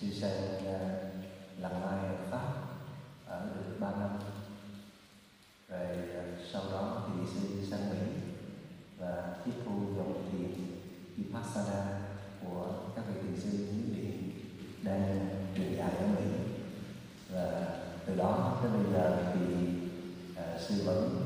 Chư Sê ờ, làm mai ở Pháp ở được 3 năm. Rồi ờ, sau đó thì xin sang Mỹ và tiếp thu dòng thiền Vipassana của các vị thiền sư những vị đang truyền dạy ở Mỹ. Và từ đó tới bây giờ thì à, sư vẫn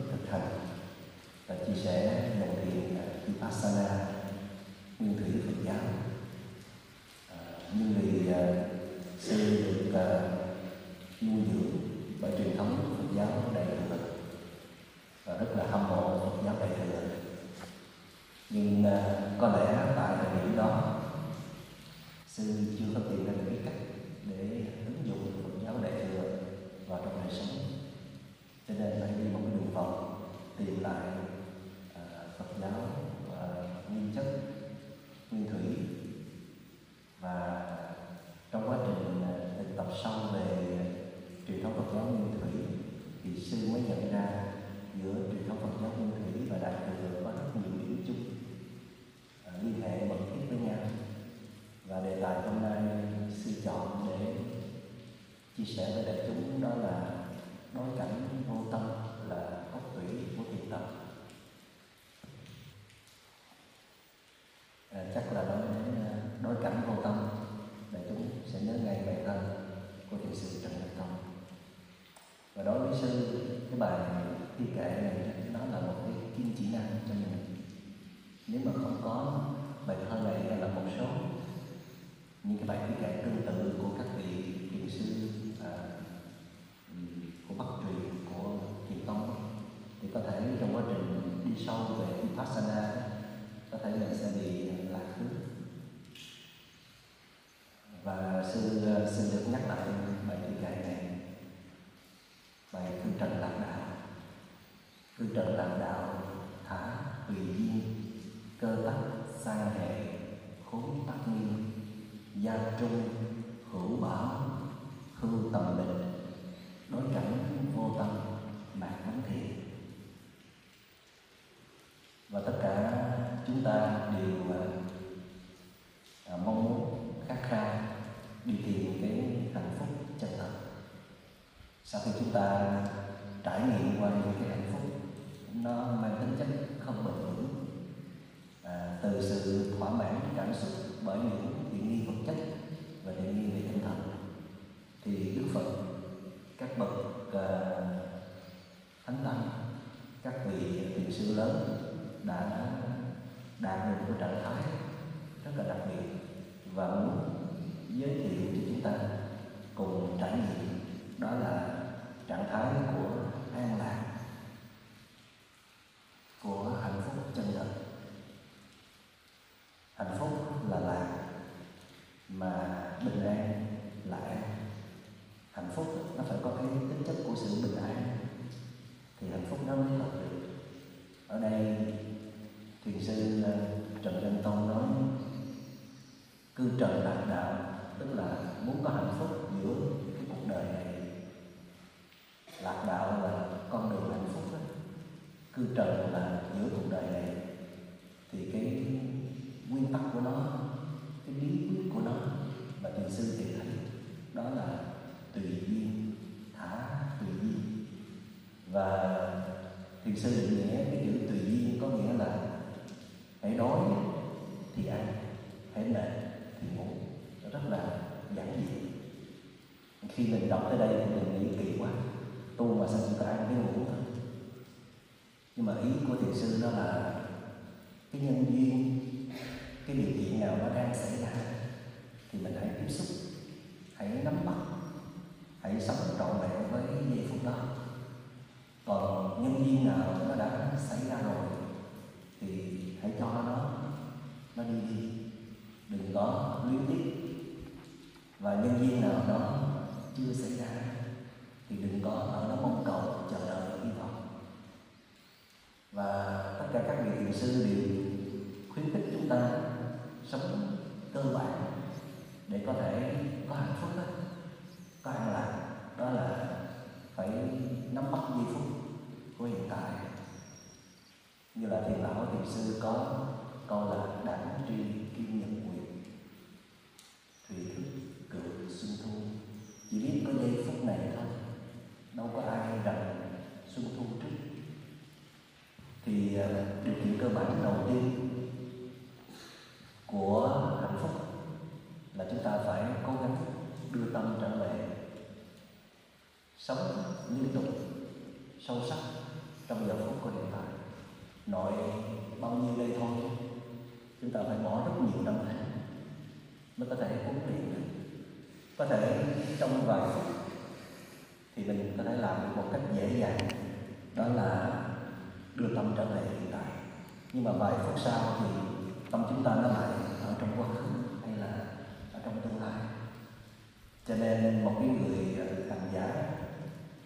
xin được nhắc lại. Bye. who don't. đọc tới đây thì đừng nghĩ kỳ quá. Tu mà sao chúng ta ăn cái ngủ thôi nhưng mà ý của thiền sư đó là cái nhân duyên cái điều kiện nào nó đang xảy ra thì mình hãy tiếp xúc hãy nắm bắt hãy sống trọn vẹn với giây phút đó. Còn nhân duyên nào nó đã xảy ra rồi thì hãy cho nó nó đi đi, đừng có luyến tiếc. Và nhân duyên nào đó chưa xảy ra. Thì đừng có ở đó mong cầu chờ đợi hy vọng. Và tất cả các vị thiền sư đều khuyến khích chúng ta sống cơ bản để có thể có hạnh phúc đó, có an lạc đó là phải nắm bắt giây phút của hiện tại. Như là thiền lão thiền sư có câu là đẳng tri chúng ta phải cố gắng đưa tâm trở về sống liên tục, sâu sắc trong giờ phút của hiện tại. Nội bao nhiêu đây thôi, chúng ta phải bỏ rất nhiều năm tháng mới có thể huấn luyện được. Có thể trong vài phút thì mình có thể làm được một cách dễ dàng, đó là đưa tâm trở về hiện tại. Nhưng mà vài phút sau thì tâm chúng ta nó lại ở trong quá khứ hay là ở trong tương lai cho nên một cái người à, hành giả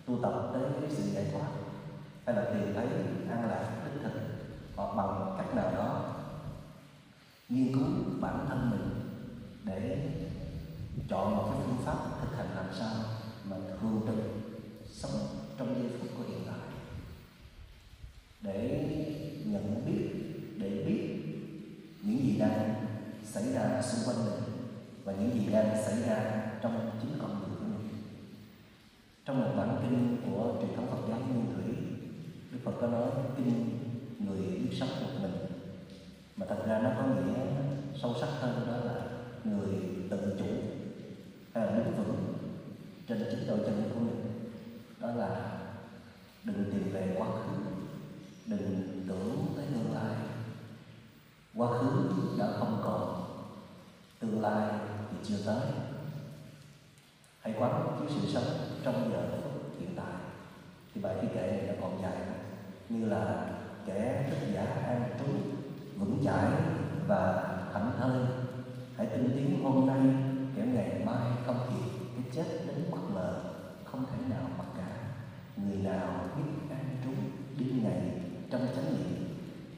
tu tập tới cái sự giải thoát hay là tìm thấy an lạc đích thực hoặc bằng cách nào đó nghiên cứu bản thân mình để chọn một cái phương pháp thực hành làm sao mà thường trực sống trong giây phút của hiện tại. Để nhận biết, để biết những gì đang xảy ra xung quanh mình và những gì đang xảy ra trong chính con người của mình. Trong một bản kinh của truyền thống Phật giáo Nguyên Thủy, Đức Phật có nói kinh người biết sống một mình. Mà thật ra nó có nghĩa sâu sắc hơn đó là người tự chủ, hay là đứng vững trên chính đôi chân của mình. Đó là đừng tìm về quá khứ, đừng tưởng tới tương lai. Quá khứ đã không còn, tương lai thì chưa tới hãy quán chiếu sự sống trong giờ phút hiện tại. Thì bài thi kệ này nó còn dài như là kẻ thức giả an trú vững chãi và thảnh thơi hãy tin tiếng hôm nay, kẻ ngày mai không kịp, cái chết đến bất ngờ, không thể nào mặc cả. Người nào biết an trú, đêm ngày trong chánh niệm,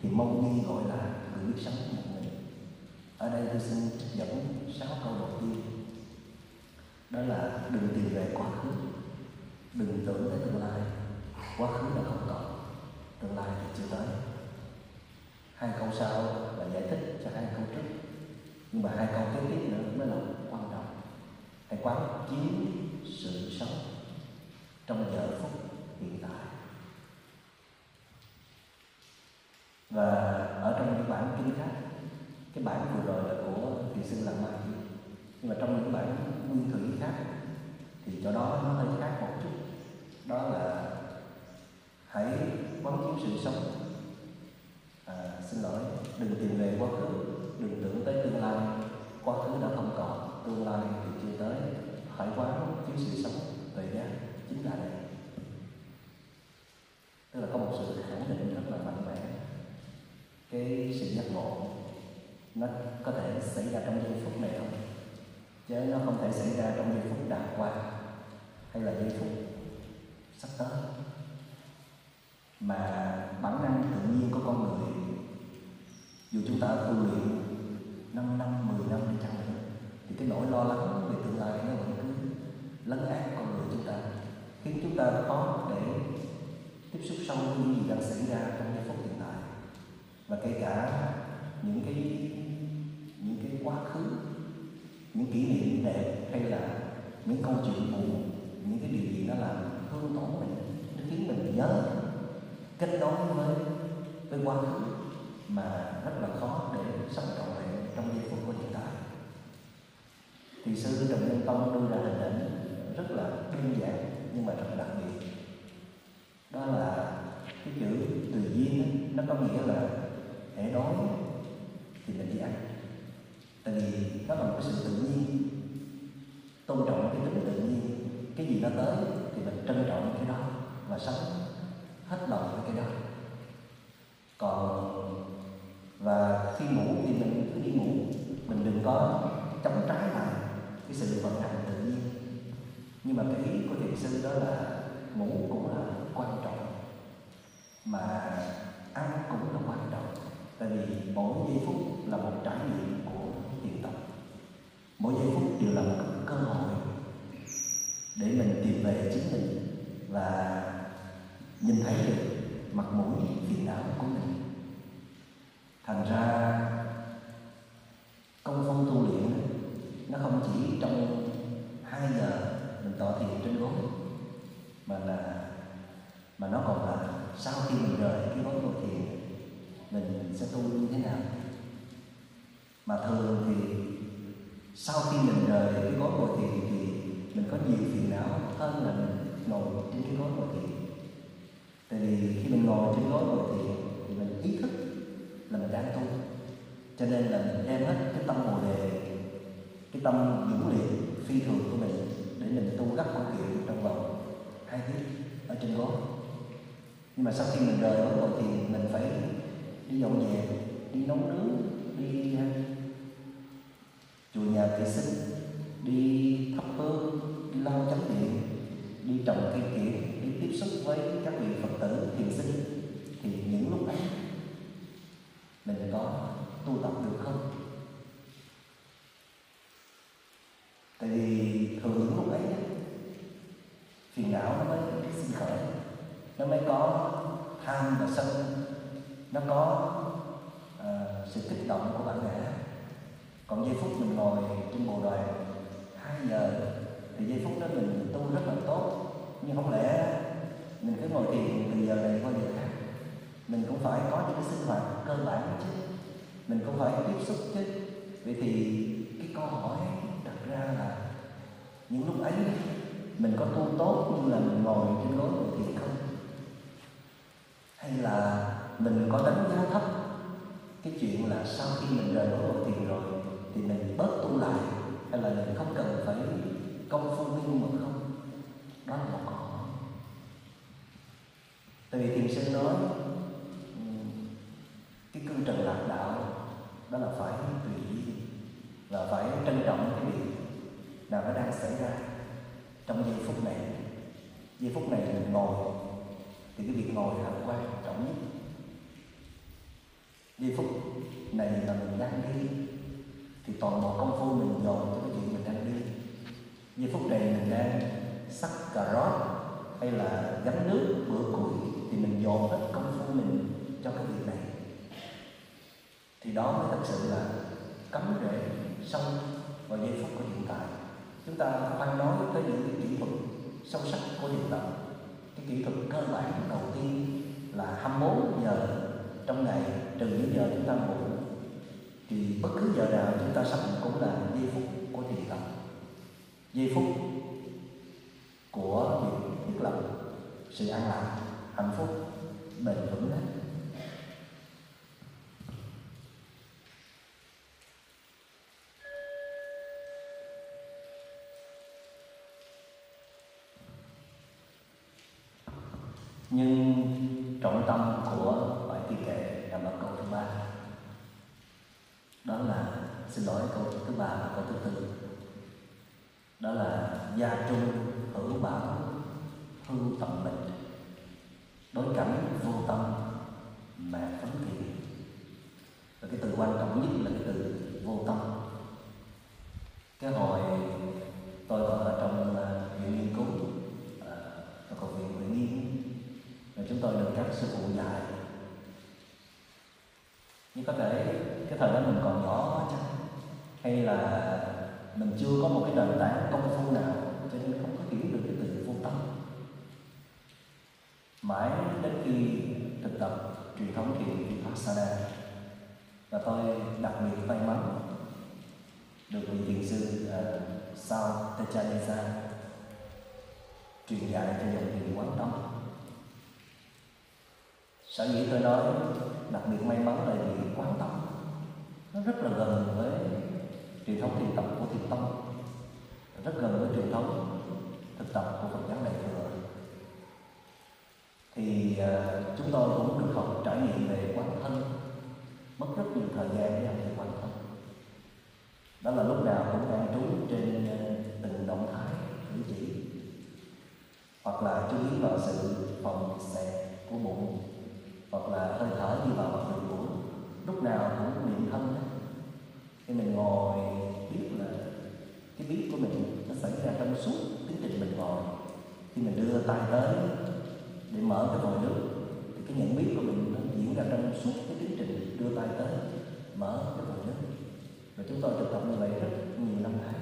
thì mong nghi gọi là người biết sống một mình ở đây tôi xin dẫn sáu câu đầu tiên đó là đừng tìm về quá khứ. Đừng tưởng tới tương lai. Quá khứ đã không còn, tương lai thì chưa tới. Hai câu sau là giải thích cho hai câu trước. Nhưng mà hai câu kế tiếp nữa mới là quan trọng. Hãy quán chiếu sự sống trong giờ phút hiện tại. Và ở trong cái bản kinh khác, cái bản vừa rồi là của thiền sư lạc mai nhưng mà trong những bản nguyên thủy khác thì chỗ đó nó hơi khác một chút. Đó là hãy quán chiếu sự sống. À, xin lỗi đừng tìm về quá khứ đừng tưởng tới tương lai. Quá khứ đã không còn tương lai thì chưa tới. Hãy quán chiếu sự sống về giác chính là đây. Tức là có một sự khẳng định rất là mạnh mẽ. Cái sự giác ngộ nó có thể xảy ra trong giây phút này không? Chứ nó không thể xảy ra trong giây phút đã qua hay là giây phút sắp tới. Mà bản năng tự nhiên của con người dù chúng ta tu luyện 5 năm, 10 năm đi chăng nữa thì cái nỗi lo lắng về tương lai nó vẫn cứ lấn át con người chúng ta. Khiến chúng ta khó để tiếp xúc sâu với những gì đang xảy ra trong giây phút hiện tại và kể cả những cái những cái quá khứ những kỷ niệm đẹp hay là những câu chuyện buồn những cái điều gì nó làm thương tổn mình, nó khiến mình nhớ, kết nối với với quá khứ mà rất là khó để sống trọn vẹn trong giây phút của hiện tại. Thì sư trần nhân tông đưa ra hình ảnh rất là đơn giản nhưng mà rất đặc biệt. Đó là cái chữ tùy duyên nó có nghĩa là hãy đói thì mình đi ăn. Tại vì nó là một cái sự tự nhiên tôn trọng cái tính tự nhiên, cái gì nó tới thì mình trân trọng cái đó và sống hết lòng với cái đó. Còn, và khi ngủ thì mình, cứ đi ngủ, mình đừng có chống trái lại cái sự vận hành tự nhiên. Nhưng mà cái ý của thiền sư đó là ngủ cũng là quan trọng, mà ăn cũng là quan trọng. Tại vì mỗi giây phút là một trải nghiệm của thiền tại mỗi giây phút đều là một cơ hội để mình tìm về chính mình và nhìn thấy được mặt mũi phiền não của mình. Thành ra, công phu tu luyện nó không chỉ trong hai giờ mình tọa thiền trên gối, mà là, mà nó còn là sau khi mình rời cái gối ngồi thiền mình sẽ tu như thế nào. Mà thường thì sau khi mình rời cái gối ngồi thiền thì mình có nhiều phiền não hơn là mình ngồi trên cái gối ngồi thiền tại vì khi mình ngồi trên gối ngồi thiền thì mình ý thức là mình đang tu. Cho nên là mình đem hết cái tâm bồ đề, cái tâm dũng liệt phi thường của mình để mình tu gấp công chuyện trong vòng hai tiếng ở trên gối nhưng mà sau khi mình rời gối ngồi thiền mình phải đi dọn dẹp, đi nấu nướng, đi vệ sinh đi thắp hương đi lau chánh điện đi trồng cây kiển đi tiếp xúc với các vị phật tử thiền sinh thì những lúc ấy mình có tu tập được không? Tại vì thường những lúc ấy phiền não nó mới sinh khởi nó mới có tham và sân nó có uh, sự kích động của bản ngã còn giây phút mình ngồi trên bồ đoàn hai giờ thì giây phút đó mình tu rất là tốt. Nhưng không lẽ mình cứ ngồi thiền từ giờ này qua giờ khác, mình cũng phải có những cái sinh hoạt cơ bản chứ? Mình cũng phải tiếp xúc chứ? Vậy thì cái câu hỏi đặt ra là những lúc ấy mình có tu tốt như là mình ngồi trên lối ngồi thiền không? Hay là mình có đánh giá thấp cái chuyện là sau khi mình rời lối ngồi thiền thì mình bớt tu lại hay là mình không cần phải công phu minh mật không? Đó là một câu hỏi. Tại vì thiền sư nói cái cương trần lạc đạo đó là phải tùy ý và phải trân trọng cái điều nào nó đang xảy ra trong giây phút này. Giây phút này mình ngồi, thì cái việc ngồi là quan trọng nhất. Giây phút này là mình đang đi thì toàn bộ công phu mình dồn cho cái chuyện mình đang đi. Như phút này mình đang sắc cà rốt, hay là gánh nước, bữa củi, thì mình dồn hết công phu mình cho cái việc này. Thì đó mới thật sự là cấm rễ sâu vào giây phút của hiện tại. Chúng ta khoan nói tới những cái kỹ thuật sâu sắc của hiện tại. Cái kỹ thuật cơ bản đầu tiên là 24 giờ trong ngày, trừ những giờ chúng ta ngủ thì bất cứ giờ nào chúng ta sắp cũng là giây phút của thiền tập. Giây phút của việc thiết lập sự an lạc, hạnh phúc, bền vững đấy nhưng trọng tâm của bài thi kệ nằm ở câu thứ ba đó là xin lỗi, câu thứ ba và câu thứ tư. Đó là gia trung hữu bảo hư tầm mình đối cảnh vô tâm mẹ phấn thiện và cái từ quan trọng nhất là cái từ vô tâm. Cái hồi tôi còn ở trong à, viện nghiên cứu à, và còn viện viện nghiên và chúng tôi được các sư phụ dạy. Nhưng có thể, cái thời đó mình còn nhỏ hay là mình chưa có một cái nền tảng công phu nào cho nên không có hiểu được cái từ vô tâm. Mãi đến khi thực tập truyền thống thiền vipassana và tôi đặc biệt may mắn được vị thiền sư uh, Sao Techanesa truyền dạy cho dòng thiền quán tâm. Sở dĩ tôi nói đặc biệt may mắn là vì quán tâm. Nó rất là gần với truyền thống thiền tập của thiền tông. Rất gần với truyền thống thực tập của Phật giáo Đại thừa thì uh, chúng tôi cũng được học trải nghiệm về quán thân. Mất rất nhiều thời gian để học về quán thân. Đó là lúc nào cũng đang trú trên à, từng động thái cử chỉ. Hoặc là chú ý vào sự phòng xẹp của bụng. Hoặc là hơi thở đi vào mặt đường mũi lúc nào cũng niệm thân khi mình ngồi biết là cái biết của mình nó xảy ra trong suốt tiến trình mình ngồi. Khi mình đưa tay tới để mở cái vòi nước thì cái nhận biết của mình nó diễn ra trong suốt cái tiến trình đưa tay tới, mở cái vòi nước và chúng tôi thực tập như vậy rất nhiều năm nay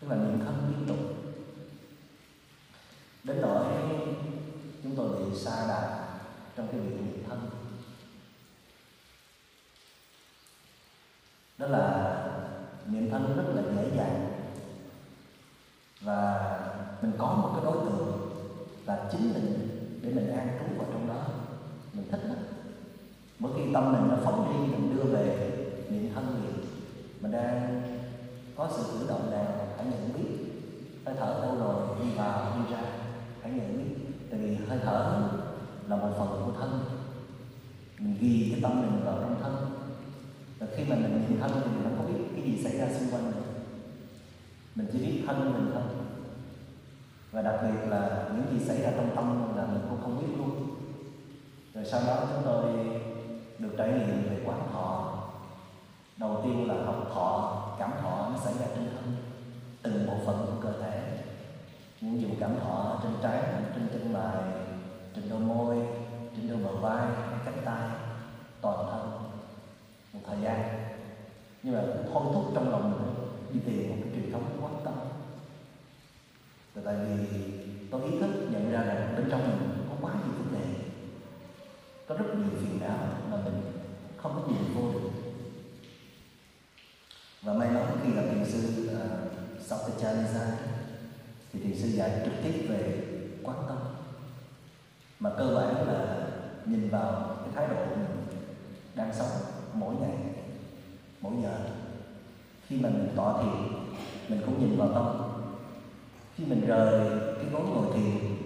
tức là niệm thân liên tục. Đến nỗi chúng tôi bị xa đà trong cái việc niệm thân. Đó là niệm thân rất là dễ dàng. Và mình có một cái đối tượng là chính mình để mình an trú vào trong đó. Mình thích lắm. Mỗi khi tâm mình nó phóng đi, mình đưa về niệm thân liền mình đang có sự cử động nào, hãy nhận biết. Hơi thở đâu rồi, đi vào, đi ra, hãy nhận biết. Tại vì hơi thở là một phần của thân. Mình ghi cái tâm mình vào trong thân và khi mà mình nhìn thân mình mình không có biết cái gì xảy ra xung quanh mình. Mình chỉ biết thân mình thôi. Và đặc biệt là những gì xảy ra trong tâm là mình cũng không biết luôn. Rồi sau đó chúng tôi được trải nghiệm về quán thọ. Đầu tiên là học thọ, cảm thọ nó xảy ra trên thân, từng bộ phận của cơ thể. Những dụng cảm thọ trên trái trên chân mày, trên đôi môi, trên đôi bờ vai, cánh tay, toàn thân một thời gian. Nhưng mà thôi thúc trong lòng mình đi tìm một cái truyền thống quan tâm. Là tại vì tôi ý thức nhận ra rằng bên trong mình có quá nhiều vấn đề. Có rất nhiều phiền não mà mình không có nhìn vô được. Và may mắn khi gặp thiền sư à, uh, Satyajanisa thì thiền sư dạy trực tiếp về quán tâm. Mà cơ bản là nhìn vào cái thái độ mình đang sống mỗi ngày, mỗi giờ. Khi mà mình tỏ thiền, mình cũng nhìn vào tâm. Khi mình rời cái gối ngồi thiền,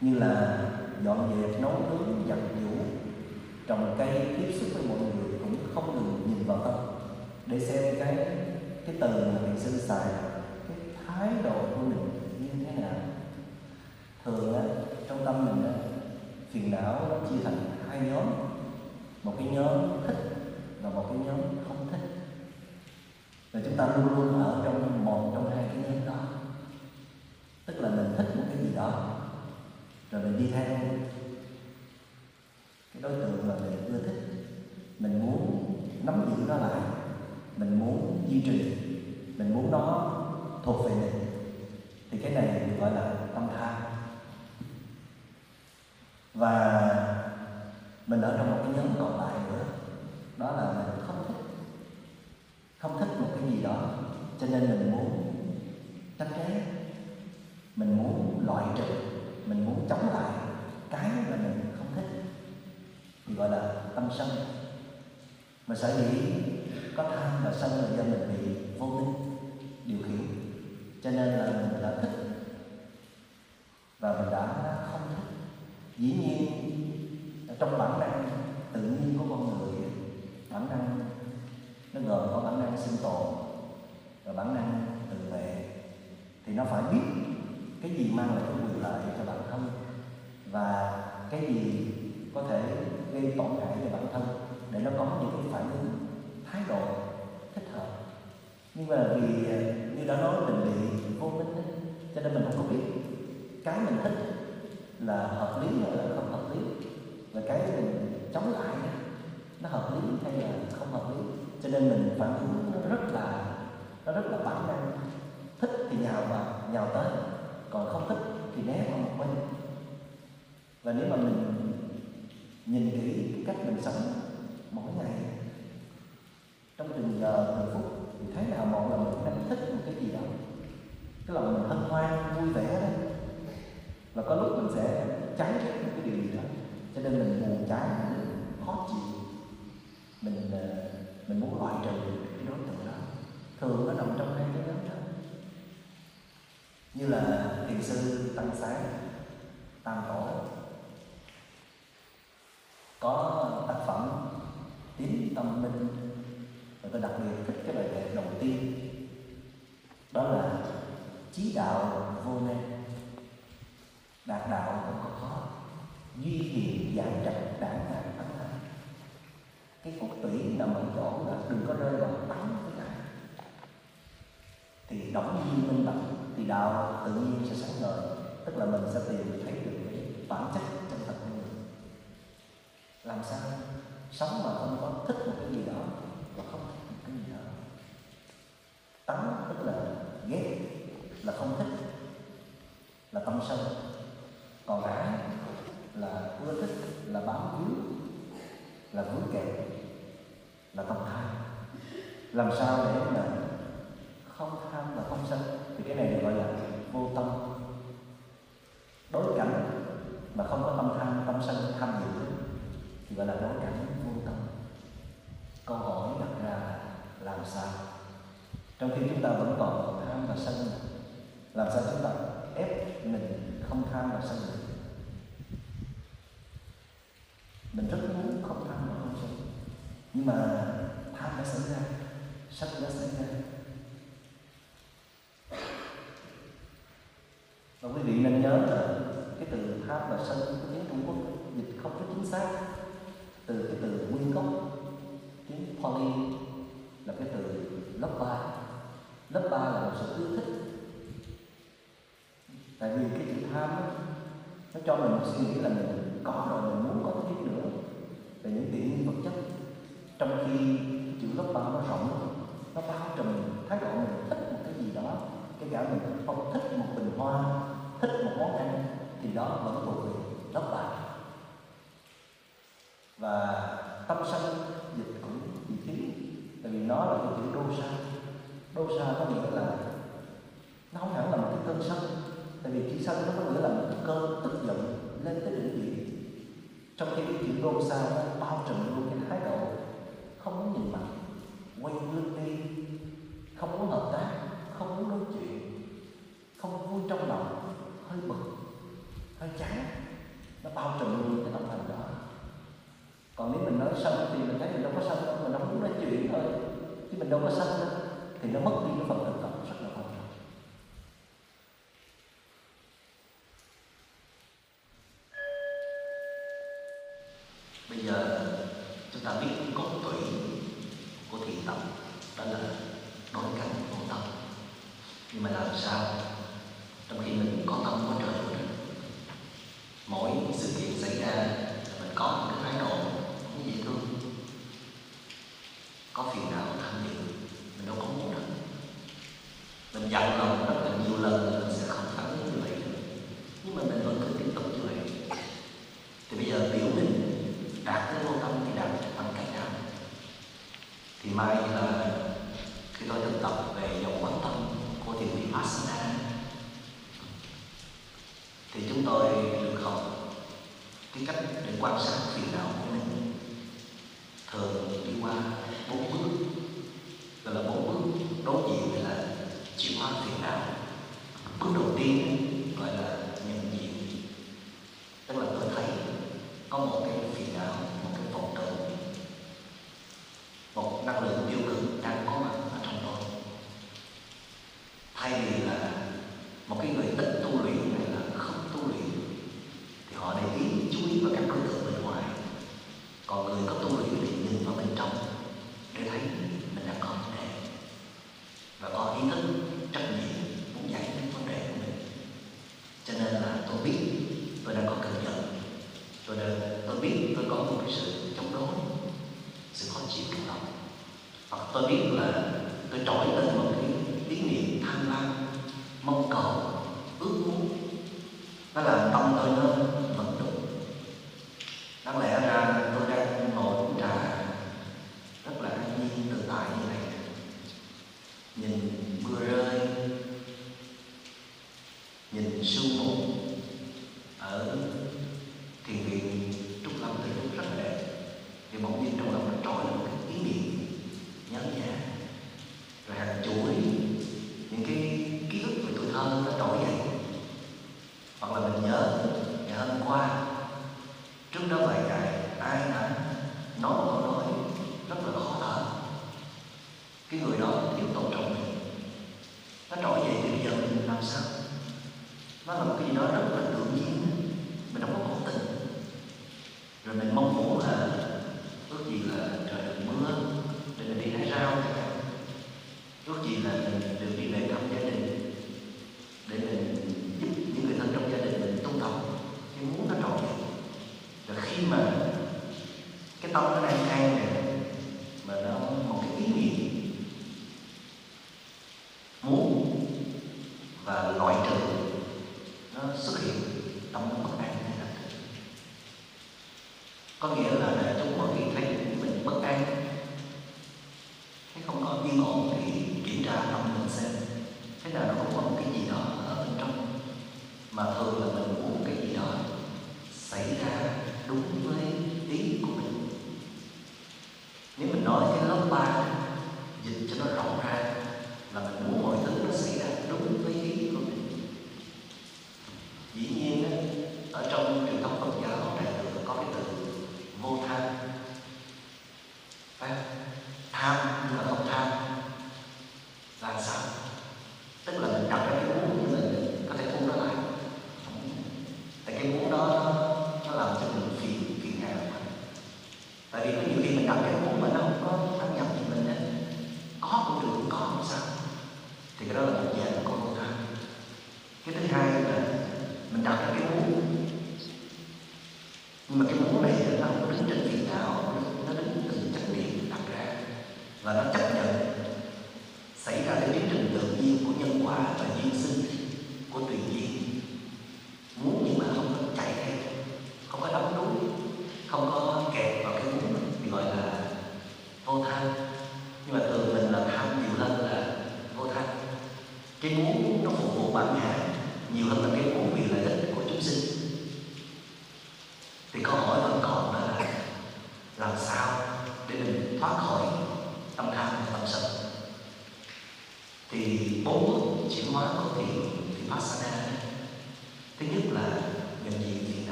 như là dọn dẹp, nấu nướng, giặt giũ, trồng cây, tiếp xúc với mọi người cũng không ngừng nhìn vào tâm. Để xem cái cái từ mà mình sinh xài, cái thái độ của mình như thế nào. Thường á, trong tâm mình á, phiền não nó chia thành hai nhóm một cái nhóm thích và một cái nhóm không thích. Và chúng ta luôn luôn ở trong một trong hai cái nhóm đó. Tức là mình thích một cái gì đó, rồi mình đi theo. Cái đối tượng mà mình ưa thích, mình muốn nắm giữ nó lại, mình muốn duy trì, mình muốn nó thuộc về mình thì cái này được gọi là tâm tham và mình ở trong một cái nhóm còn lại nữa. Đó là mình không thích. Không thích một cái gì đó. Cho nên mình muốn tránh né mình muốn loại trừ. Mình muốn chống lại cái mà mình không thích. Thì gọi là tâm sân. Mà sở dĩ có tham và sân là do mình bị vô minh, điều khiển. Cho nên là mình đã thích và mình đã không thích. Dĩ nhiên trong bản này tự nhiên của con người bản năng nó gồm có bản năng sinh tồn và bản năng tự vệ thì nó phải biết cái gì mang lại cái quyền lợi cho bản thân và cái gì có thể gây tổn hại cho bản thân để nó có những cái phản ứng thái độ thích hợp nhưng mà vì như đã nói mình bị vô minh cho nên mình không có biết cái mình thích là hợp lý hay là không hợp lý và cái mình chống lại nó hợp lý hay là không hợp lý cho nên mình phản ứng nó rất là nó rất là bản năng thích thì nhào vào nhào tới còn không thích thì né qua một bên và nếu mà mình nhìn kỹ cái cách mình sống mỗi ngày. Trong từng giờ từng phút thì thấy nào mọi lần mình đánh thích một cái gì đó. Cái lòng mình hân hoan, vui vẻ đó. Và có lúc mình sẽ cháy một cái điều gì đó, cho nên mình buồn chán, mình khó chịu. Mình ờ, mình muốn loại trừ cái đối tượng đó. Thường nó nằm trong hai cái nhóm đó. Như là thiền sư, tăng sáng tam tổ có tác phẩm tín tâm minh. Và tôi đặc biệt thích cái bài kệ đầu tiên. Đó là chí đạo vô nan đạt đạo cũng có khó. Duy hiền giải trạch đảng ngàn thắng cái cốt tủy nằm ở chỗ là đừng có rơi vào tắm với ai thì đóng duy minh bạch thì đạo tự nhiên sẽ sáng ngời. Tức là mình sẽ tìm thấy được cái bản chất làm sao sống mà không có thích một cái gì đó và không thích một cái gì đó. Tánh tức là ghét, là không thích, là tâm sân. Còn ái là ưa thích, là bám víu, là vướng kẹt, là tâm tham làm sao để là không tham và không sân? Thì cái này được gọi là vô tâm. Đối cảnh mà không có tâm tham, tâm sân, tham dự gọi là đối cảnh vô tâm. Câu hỏi đặt ra là làm sao? Trong khi chúng ta vẫn còn tham và sân, làm sao chúng ta ép mình không tham và sân được? Mình rất muốn không tham và không sân, nhưng mà tham đã xảy ra, sân đã xảy ra. Và quý vị nên nhớ là cái từ tham và sân của tiếng Trung Quốc dịch không có chính xác từ cái từ nguyên gốc tiếng Pali là cái từ lớp ba. Lớp ba là một sự ưa thích. Tại vì cái chữ tham đó, nó cho mình một suy nghĩ là mình có rồi mình muốn có thêm nữa. Về những tiện nghi vật chất trong khi chữ lớp ba nó rộng nó bao trùm thái độ mình thích một cái gì đó cái cả mình không thích một bình hoa thích một món ăn thì đó vẫn thuộc về lớp ba và tâm sân dịch cũng bị thiếu tại vì nó là cái chữ đô sa đô có nghĩa là nó không hẳn là một cái cơn sân tại vì chữ sân nó có nghĩa là một cái cơn tức giận lên tới đỉnh điểm. Trong khi cái chữ rôn sa nó bao trùm luôn cái thái độ. Không muốn nhìn mặt, quay lưng đi. Không muốn hợp tác, không muốn nói chuyện. Không vui trong lòng, hơi bực, hơi chán. Nó bao trùm luôn cái tâm thành đó. Còn nếu mình nói sân thì mình thấy mình đâu có sân đâu mình đâu muốn nói chuyện thôi. Chứ mình đâu có sân đâu thì nó mất đi cái phần thực tập rất là quan trọng bây giờ chúng ta biết cốt tủy của thiền tập đó là đối cảnh vô tâm nhưng mà làm sao trong khi mình có tâm quá trời của mình mỗi sự kiện xảy ra là mình có một cái thái độ không dễ thương có phiền não tham dự mình đâu có muốn đâu mình dặn lòng rất là nhiều lần là mình sẽ không phản ứng như vậy nữa nhưng mà mình vẫn cứ tiếp tục như vậy thì bây giờ biểu mình đạt tới vô tâm thì đạt bằng cách nào thì mai là khi tôi thực tập về dòng quán tâm của thiền vipassana thì chúng tôi được học cái cách để quan sát phiền não của mình thường đi qua bốn bước gọi là bốn bước đối diện với là chịu hóa phiền não bước đầu tiên gọi là nhận diện tức là tôi thấy có một cái phiền não một cái vọng tưởng một năng lượng tiêu cực đang có mặt ở trong tôi thay vì là một cái người ít tu luyện hay là không tu luyện thì họ để ý chú ý vào các đối tượng bên ngoài còn người có tu luyện thì nhìn vào bên trong để thấy mình đang có vấn đề và có ý thức trách nhiệm muốn giải quyết vấn đề của mình cho nên là tôi biết tôi đang có cơn giận tôi đang tôi biết tôi có một cái sự chống đối sự khó chịu trong lòng hoặc tôi biết là tôi trỗi lên một cái ý niệm tham lam mong cầu ước muốn nó làm tâm tôi nó vận động đáng lẽ ra tôi đang ngồi uống trà rất là an nhiên tự tại như này nhìn mưa rơi nhìn sương mù ở thiền viện trúc lâm từ lúc rất là đẹp thì bỗng nhiên trong lòng nó trỗi lên một cái ý niệm nhớ nhà rồi hàng chuỗi những cái ký ức về tuổi thơ nó trỗi dậy hoặc là mình nhớ ngày hôm qua trước đó vài ngày ai đã nói một câu nói rất là khó thở cái người đó thiếu tôn trọng mình nó trỗi dậy thì bây giờ mình làm sao nó là một cái gì đó tự nhiên. Mình đâu có cố tình rồi mình mong muốn là ước gì là trời được mưa, để mình đi hái rau. Ước gì là mình được đi về thăm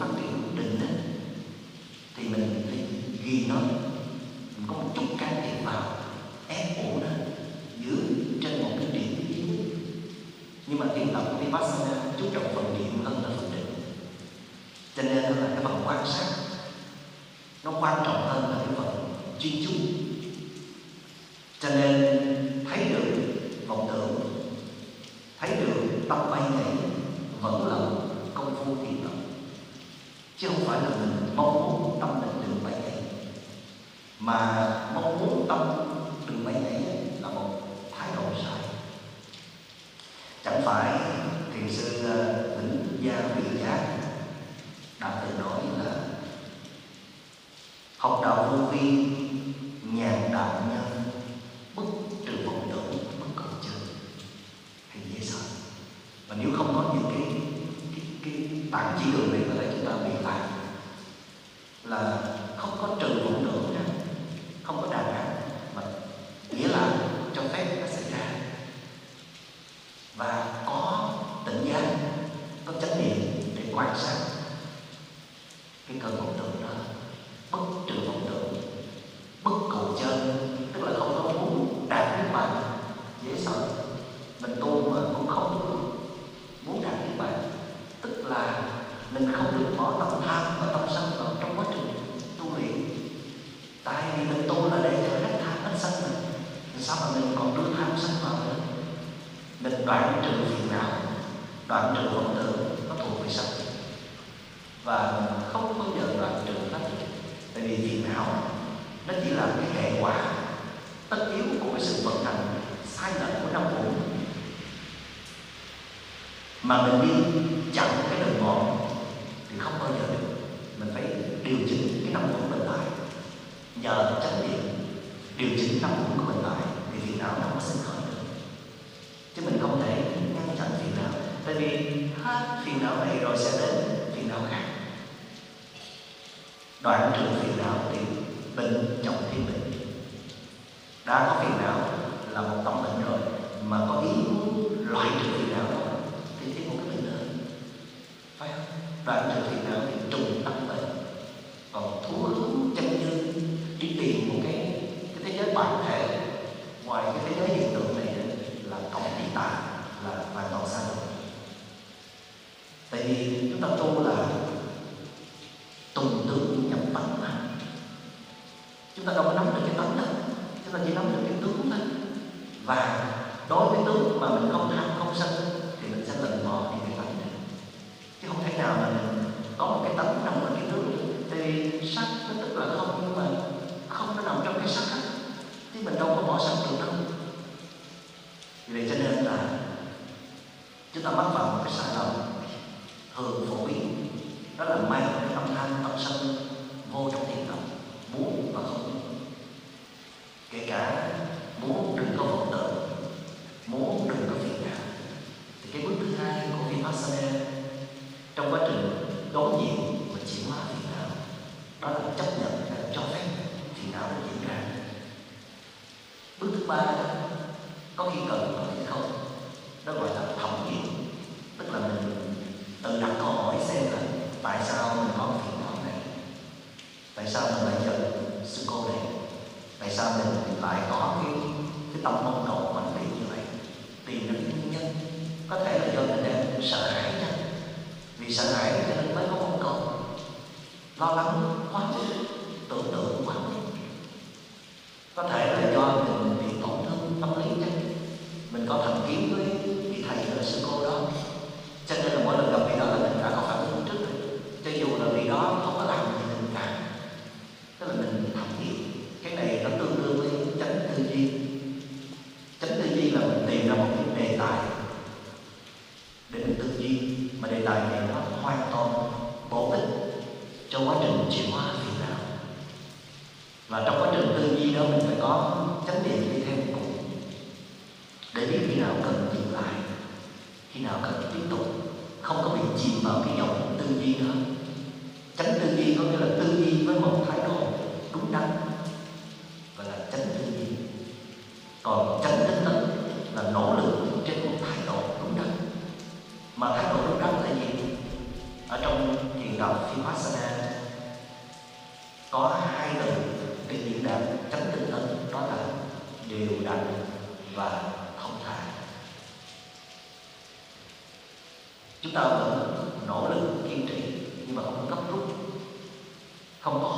phát triển định tĩnh thì mình phải ghi nó. Mình có một chút can thiệp vào ép ủ nó giữ trên một cái điểm yếu. Nhưng mà thiền tập vipassana chú trọng phần niệm hơn là phần định. Cho nên là cái phần quan sát. Nó quan trọng hơn là cái phần chuyên chú. be không bao giờ đoạn trừ nó tại vì phiền não, nó chỉ là cái hệ quả, tất yếu của cái sự vận hành sai lầm của năm cũ mà mình đi chặn cái đường ngọn thì không bao giờ được. Mình phải điều chỉnh cái năm cũ mình lại. Nhờ trách nhiệm điều chỉnh năm cũ của mình lại thì phiền não nó mới sinh khởi được. Chứ mình không thể ngăn chặn phiền não. Tại vì hết phiền não này rồi sẽ đến đoạn trừ phiền não thì bệnh trọng thêm bệnh. Đã có phiền não là một tổng bệnh rồi, mà có ý muốn loại trừ phiền não thì thêm một cái bệnh nữa phải không? Đoạn trừ phiền não thì trùng tắt 差不多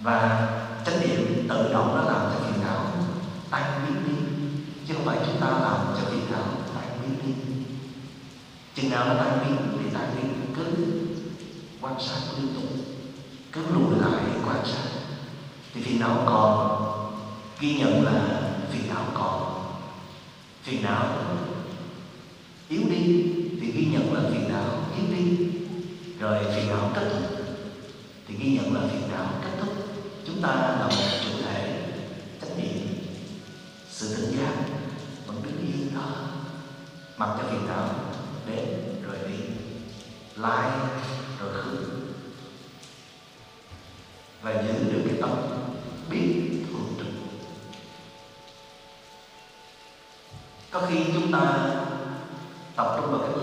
và chánh niệm tự động nó làm cho phiền não tan biến đi, chứ không phải chúng ta làm cho phiền não tan biến đi. Chừng nào nó tan biến thì tan biến, cứ quan sát liên tục, cứ lùi lại quan sát. Thì phiền não còn, ghi nhận là phiền não còn. Phiền não yếu đi thì ghi nhận là phiền não yếu đi. Rồi phiền não kết thúc thì ghi nhận là phiền não chúng ta là một chủ thể, trách nhiệm, sự tỉnh giác bằng biết yên đó mặc cho phiền não đến rồi đi lai rồi khứ. Và giữ được cái tâm biết thường trực có khi chúng ta tập trung vào cái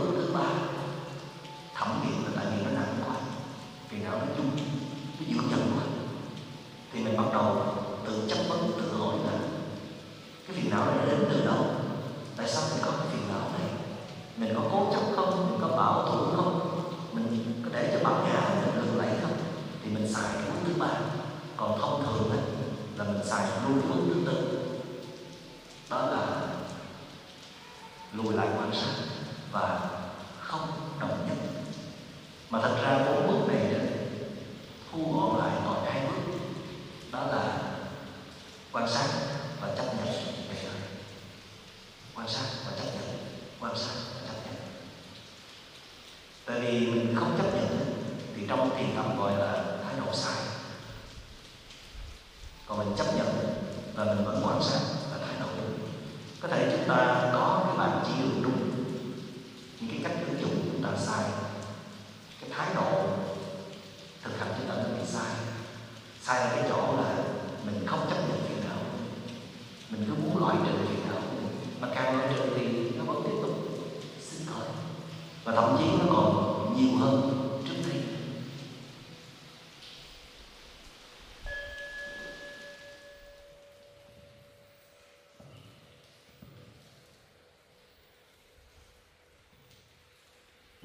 sai. Còn mình chấp nhận là mình vẫn quan sát và thái độ có thể chúng ta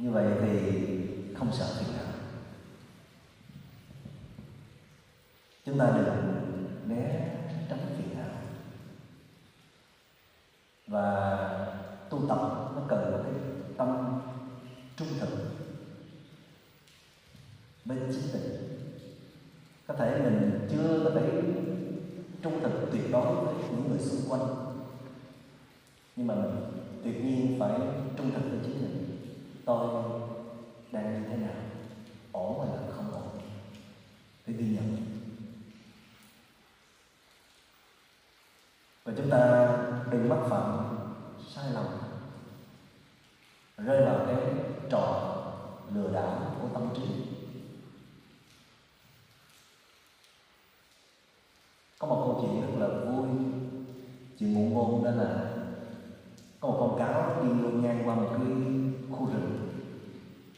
như vậy thì không sợ phiền não. Chúng ta được và chúng ta đừng mắc phạm sai lầm. Rơi vào cái trò lừa đảo của tâm trí. Có một câu chuyện rất là vui. Chuyện ngụ ngôn đó là có một con cáo đi luôn ngang qua một cái khu rừng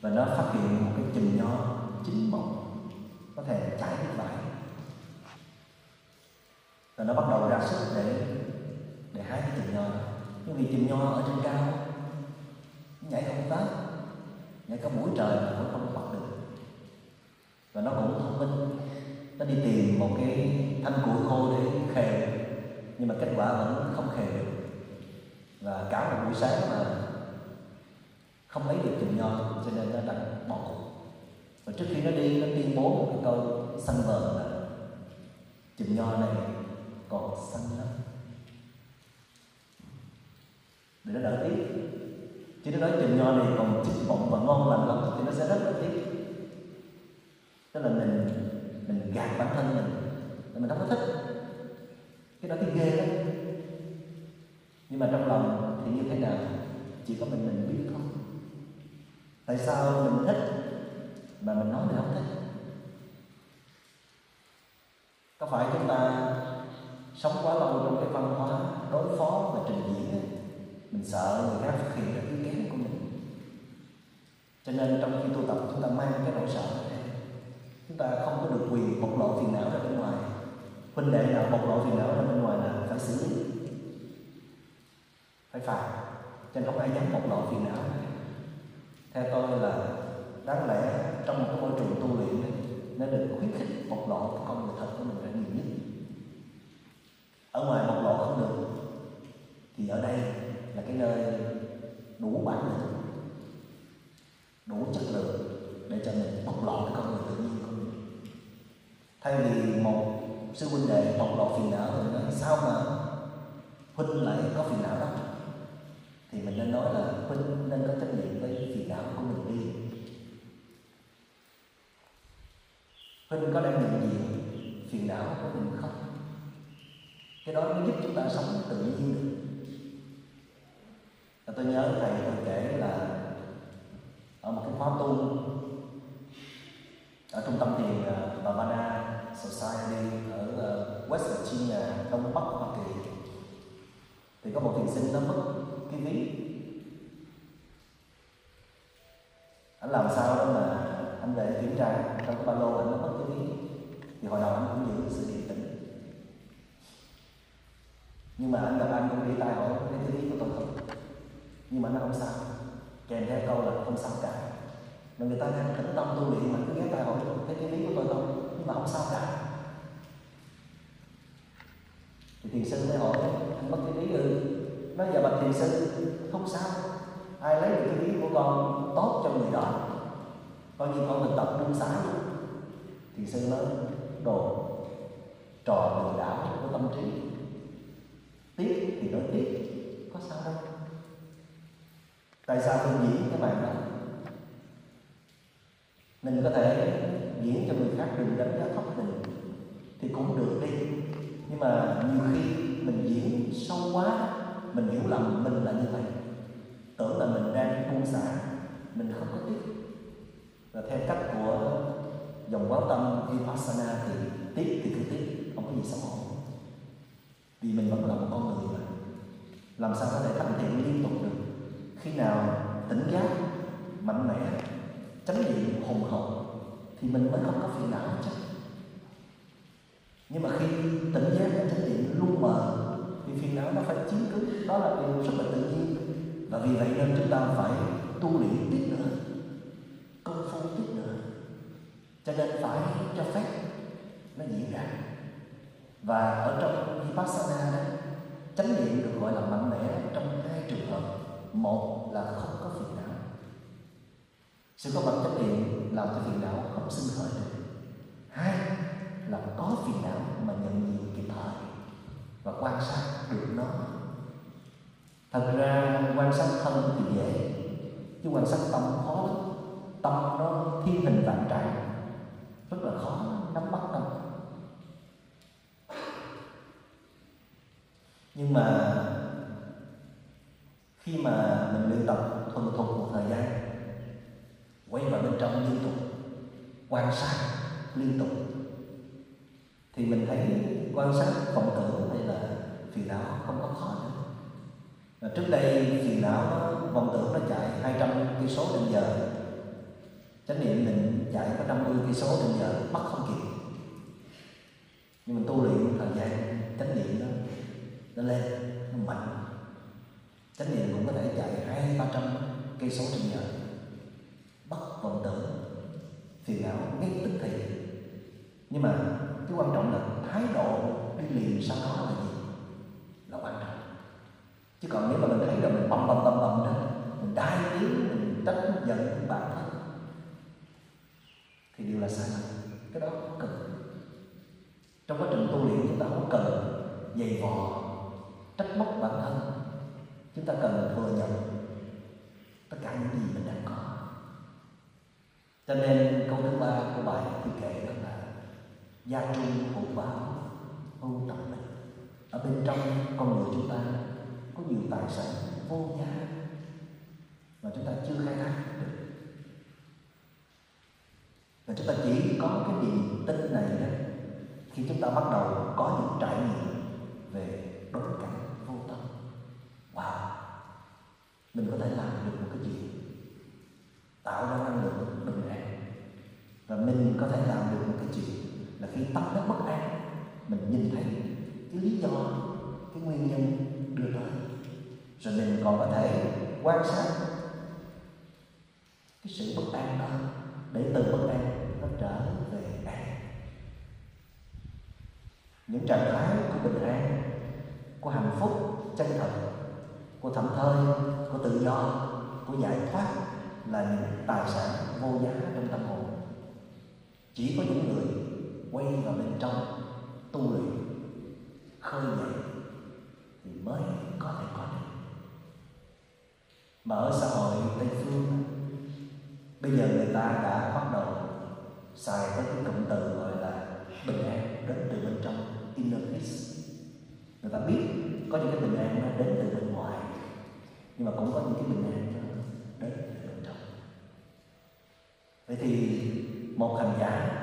và nó phát hiện một cái chùm nho chín mọng có thể chảy nước vải và nó bắt đầu ra sức để để hái cái chùm nho. Nhưng vì chùm nho ở trên cao nhảy không tới nhảy cả buổi trời mà vẫn không bắt được. Và nó cũng thông minh. Nó đi tìm một cái thanh củi khô để khề. Nhưng mà kết quả vẫn không khề được. Và cả một buổi sáng mà không lấy được chùm nho, cho nên nó đành bỏ cuộc. Và trước khi nó đi, nó tuyên bố một cái câu xanh vờn là chùm nho này còn xanh lắm để nó đỡ tiếc. Chứ nó nói chùm nho này còn chín bọng và ngon lành lắm thì nó sẽ rất là tiếc. Tức là mình mình gạt bản thân mình mình không có thích. Cái đó cái ghê lắm. Nhưng mà trong lòng thì như thế nào? Chỉ có mình mình biết thôi. Tại sao mình thích mà mình nói mình không thích? Có phải chúng ta sống quá lâu trong cái văn hóa đối phó và trình diễn ấy, mình sợ người khác phát hiện ra cái kém của mình. Cho nên trong khi tu tập chúng ta mang cái nỗi sợ này chúng ta không có được quyền bộc lộ phiền não ra bên ngoài. Huynh đệ nào bộc lộ phiền não ra bên ngoài là phải xử lý. Phải phạt. Cho nên không ai dám bộc lộ phiền não. Theo tôi là đáng lẽ trong một cái môi trường tu luyện này, nó được khuyến khích bộc lộ cái con người thật của mình ra nhiều nhất. Ở ngoài bộc lộ không được thì ở đây là cái nơi đủ bản lĩnh, đủ chất lượng để cho mình bộc lộ cái con người tự nhiên của mình. Thay vì một sư huynh đệ bộc lộ phiền não thì nói, sao mà huynh lại có phiền não đó? Thì mình nên nói là huynh nên có trách nhiệm với phiền não của mình đi. Huynh có đang nhận diện phiền não của mình không? Cái đó mới giúp chúng ta sống tự nhiên được tôi nhớ thầy tôi kể là ở một cái khóa tu ở trung tâm thiền à, uh, Bhavana Society ở uh, West Virginia đông bắc Hoa Kỳ. Thì có một thiền sinh nó mất cái ví. Anh làm sao đó mà anh về kiểm tra trong cái ba lô anh nó mất cái ví. Thì hồi đầu anh cũng giữ sự điềm tĩnh. Nhưng mà anh gặp anh cũng đi tay hỏi cái cái ví của tôi không nhưng mà nó không sao. Kèm theo câu là không sao cả. Mà người ta đang tĩnh tâm tu luyện mà cứ ghé tay hỏi thấy cái ví của tôi không? Nhưng mà không sao cả. Thì thiền sư mới hỏi, anh mất cái ví ư nói giờ bạch thiền sư không sao. Ai lấy được cái ví của con tốt cho người đó? Coi như con mình tập buông xả thì thiền sư nói, đồ, trò lừa đảo của tâm trí. Tiếc thì nói tiếc, có sao đâu tại sao tôi diễn cái bài đó mình có thể diễn cho người khác đừng đánh giá thấp mình thì cũng được đi. Nhưng mà nhiều khi mình diễn sâu quá, mình hiểu lầm mình là như vậy. Tưởng là mình đang buông xả, mình không có tiếc và theo cách của dòng quán tâm vipassana thì tiếc thì cứ tiếc, không có gì xấu hổ. Vì mình vẫn là một con người mà. Làm sao có thể thành thiện liên tục khi nào tỉnh giác, mạnh mẽ, chánh niệm, hùng hậu, thì mình mới không có phiền não chắc. nhưng mà khi tỉnh giác và chánh niệm luôn mờ, thì phiền não nó phải chiếm cứ. Đó là điều rất là tự nhiên. Và vì vậy nên chúng ta phải tu luyện tiếp nữa công phu tiếp nữa. Cho nên phải cho phép nó diễn ra. Và ở trong vipassana đó, chánh niệm được gọi là mạnh mẽ trong hai trường hợp một là không có phiền não. Sự có mặt chánh niệm làm cho phiền não không sinh khởi được. Hai là có phiền não mà nhận diện kịp thời và quan sát được nó. Thật ra, quan sát thân thì dễ, chứ quan sát tâm khó lắm. Tâm nó thiên hình vạn trạng, rất là khó nắm bắt tâm. Nhưng mà khi mà mình luyện tập thuần thục một thời gian, quay vào bên trong liên tục, quan sát liên tục, thì mình thấy quan sát vọng tưởng hay là phiền não không có khó nữa. Và trước đây phiền não, vọng tưởng nó chạy 200 cây số trên giờ. Chánh niệm mình chạy có 50 cây số trên giờ bắt không kịp. Nhưng mình tu luyện thời gian, chánh niệm nó nó lên, nó mạnh chánh niệm cũng có thể chạy hai, ba trăm cây số trên giờ. Bắt vọng tưởng, phiền não ngay tức thì. Nhưng mà cái quan trọng là thái độ đi liền sau đó là gì? Là quan trọng. Chứ còn nếu mà mình thấy là mình bầm bầm bầm bầm đó, mình đai tiếng, mình trách giận bản thân thì điều là sai lầm. Cái đó không cần. Trong quá trình tu luyện, chúng ta không cần dày vò, trách móc bản thân chúng ta cần thừa nhận tất cả những gì mình đang có. Cho nên câu thứ ba của bài thì kể đó là gia trung hữu báo ưu trọng mình. Ở bên trong con người chúng ta có nhiều tài sản vô giá mà chúng ta chưa khai thác được. Và chúng ta chỉ có cái niềm tin này đó khi chúng ta bắt đầu có những trải nghiệm về đối cảnh vô tâm wow mình có thể làm được một cái gì? Tạo ra năng lượng bình an. Và mình có thể làm được một cái chuyện là khi tâm nó bất an, mình nhìn thấy cái lý do, cái nguyên nhân đưa tới. Rồi mình còn có thể quan sát cái sự bất an đó để từ bất an nó trở về an. Những trạng thái của bình an, của hạnh phúc chân thật của thảnh thơi của tự do của giải thoát là những tài sản vô giá trong tâm hồn. Chỉ có những người quay vào bên trong, tu luyện, khơi dậy thì mới có thể có được. Mà ở xã hội tây phương, bây giờ người ta đã bắt đầu xài tới cái cụm từ gọi là bình an đến từ bên trong, inner peace. Người ta biết có những cái bình an nó đến từ bên nhưng mà cũng có những cái bình an nó. Đến quan bên trong vậy thì một hành giả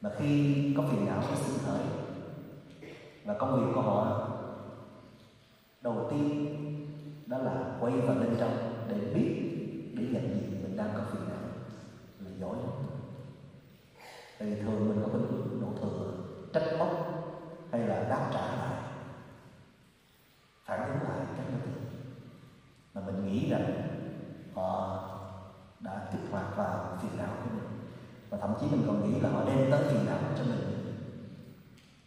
mà khi có phiền não nó sinh khởi và công việc của họ đầu tiên đó là quay vào bên trong để biết, để nhận diện mình đang có phiền não, là giỏi. Lắm tại vì thường mình có bệnh độ thừa, trách móc hay là đáp trả lại phản ứng lại các đối tượng mà mình nghĩ rằng họ đã kích hoạt vào phiền não của mình. Và thậm chí mình còn nghĩ là họ đem tới phiền não cho mình.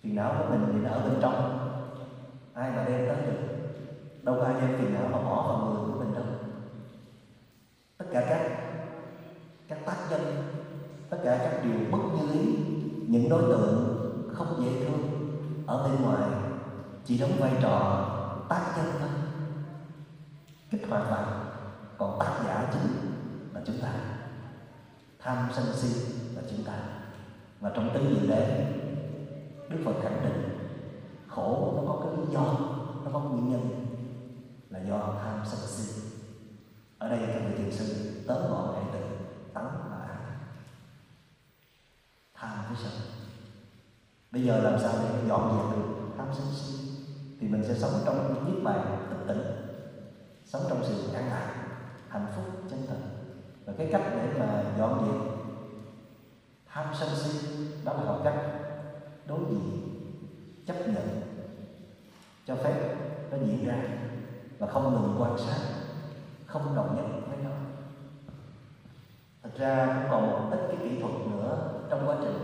Phiền não của mình thì nó ở bên trong. Ai mà đem tới được? Đâu có ai đem phiền não mà bỏ vào người của mình đâu. Tất cả các các tác nhân, tất cả các điều bất như ý, những đối tượng không dễ thương, ở bên ngoài chỉ đóng vai trò tác nhân thôi kích hoạt vào còn tác giả chính là chúng ta. Tham sân si là chúng ta. Và trong tứ diệu đế, đức phật khẳng định khổ nó có cái lý do, nó có nguyên nhân là do tham sân si. Ở đây, các vị thiền sư tóm gọn hai từ tấn và ái tham với sân. Bây giờ làm sao để dọn dẹp được tham sân si? Thì mình sẽ sống trong niết bàn tịch tịnh sống trong sự an lạc hạnh phúc, chân thật và cái cách để mà dọn dẹp, tham sân si, đó là học cách đối diện, chấp nhận cho phép nó diễn ra và không ngừng quan sát, không đồng nhất với nó. Thật ra cũng còn một ít cái kỹ thuật nữa trong quá trình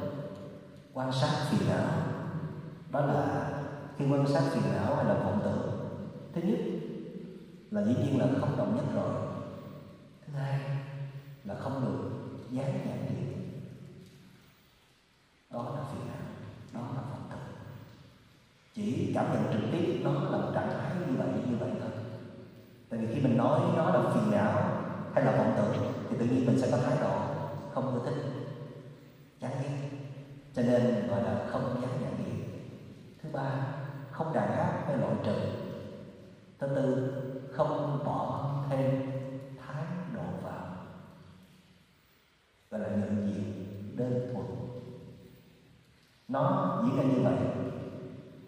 quan sát phiền não, đó là khi quan sát phiền não hay là vọng tưởng. Thứ nhất là dĩ nhiên là không đồng nhất rồi. Thứ hai. Là không được dán nhãn hiệu. Đó là phiền não. Đó là vọng tưởng chỉ cảm nhận trực tiếp nó là một trạng thái như vậy như vậy thôi. Tại vì khi mình nói nó là phiền não hay là vọng tưởng thì tự nhiên mình sẽ có thái độ không ưa thích chán ghét. Cho nên gọi là không dám nhận diện thứ ba không đàn áp hay loại trừ. Thứ tư không bỏ thêm thái độ vào. Và là nhận diện đơn thuần. Nó diễn ra như vậy,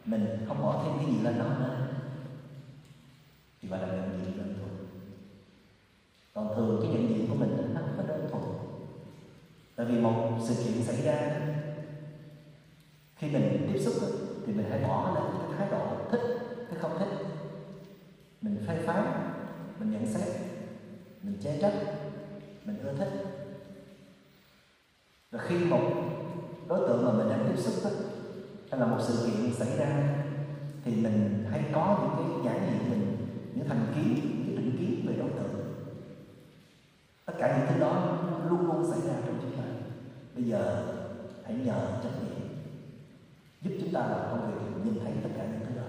mình không bỏ thêm cái gì lên nó nữa. Thì gọi là nhận diện đơn thuần. Còn thường cái nhận diện của mình nó không có đơn thuần. Tại vì một sự kiện xảy ra khi mình tiếp xúc thì mình hãy bỏ lên cái thái độ thích, cái không thích mình phê phán mình nhận xét mình chê trách mình ưa thích. Và khi một đối tượng mà mình đang tiếp xúc đó, hay là một sự kiện xảy ra thì mình hay có những cái giải hiệu mình những thành kiến những định kiến về đối tượng. Tất cả những thứ đó luôn luôn xảy ra trong chúng ta. Bây giờ hãy nhờ trách nhiệm giúp chúng ta làm công việc nhìn thấy tất cả những thứ đó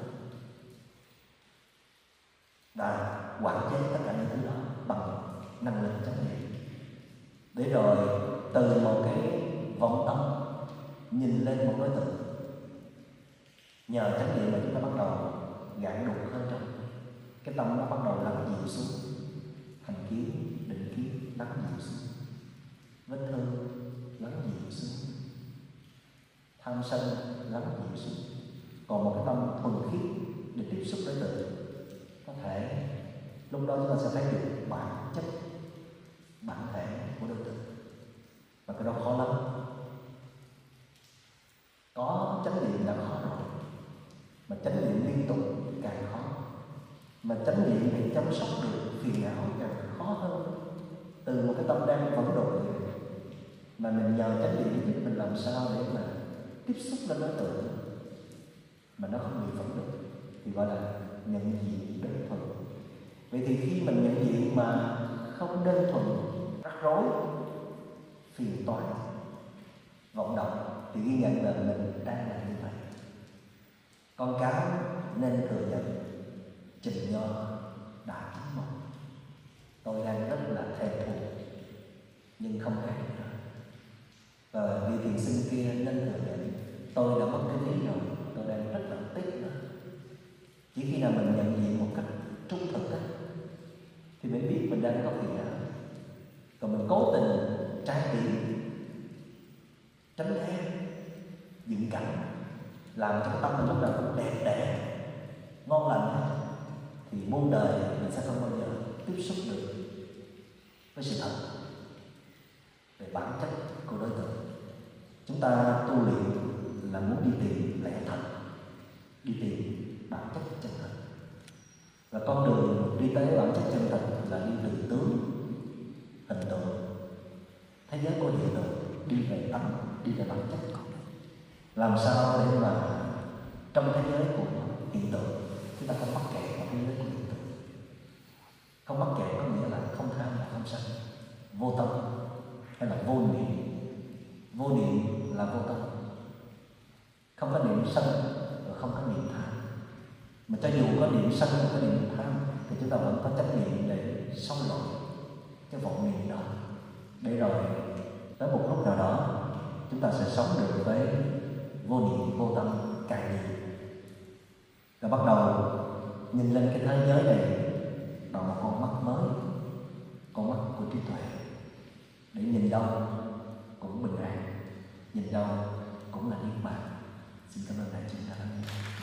và quản chế tất cả những thứ đó bằng năng lực chánh niệm để rồi từ một cái vọng tâm, nhìn lên một đối tượng. Nhờ chánh niệm mà chúng ta bắt đầu gạn đục hơn trong cái tâm. Nó bắt đầu lắng dịu xuống. Thành kiến, định kiến lắng dịu xuống. Vết thương lắng dịu xuống. Tham sân lắng dịu xuống. Còn một cái tâm thuần khiết để tiếp xúc đối tượng, có thể lúc đó chúng ta sẽ thấy được bản chất, bản thể của đối tượng cái đó khó lắm. Có chánh niệm là khó rồi. Mà chánh niệm liên tục càng khó. Mà chánh niệm để chăm sóc được, phiền não càng khó hơn. Từ một cái tâm đang vẫn độ mà mình nhờ chánh niệm giúp mình làm sao để mà tiếp xúc lên đối tượng mà nó không bị phẫn nộ, thì gọi là nhận diện đơn thuần. Vậy thì khi mình nhận diện mà không đơn thuần, rắc rối phiền toái vọng động thì ghi nhận là mình đang là như vậy. Con cái nên thừa nhận, trình nho đã chín mộng tôi đang rất là thèm thuồng nhưng không hay. nữa và vị thiền sinh kia nên thừa nhận, tôi đã mất cái lý rồi, tôi đang rất là tiếc nữa chỉ khi nào mình nhận diện một cách trung thực á, thì mới biết mình đang có phiền não. Còn mình cố tình trái tim, tránh né những cảnh làm cho tâm lúc nào cũng đẹp đẽ, ngon lành thì muôn đời mình sẽ không bao giờ tiếp xúc được với sự thật về bản chất của đối tượng. Chúng ta tu luyện là muốn đi tìm lẽ thật, đi tìm bản chất chân thật. Và con đường đi tới bản chất chân thật là đi từ tướng, hình tượng thế giới của hiện tượng đi về tâm đi về bản chất con làm sao để mà trong thế giới của hiện tượng chúng ta không mắc kẹt vào thế giới của hiện tượng không mắc kẹt có nghĩa là không tham là không sân. Vô tâm hay là vô niệm? Vô niệm là vô tâm. Không có niệm sân và không có niệm tham. Mà cho dù có niệm sân và có niệm tham, thì chúng ta vẫn có trách nhiệm để sống lỗi cái vọng niệm đó để rồi, tới một lúc nào đó, chúng ta sẽ sống được với vô niệm, vô tâm càng nhiều và bắt đầu nhìn lên cái thế giới này bằng một con mắt mới, con mắt của trí tuệ. Để nhìn đâu cũng bình an, nhìn đâu cũng là niết bàn. Xin cảm ơn đại chúng đã lắng nghe.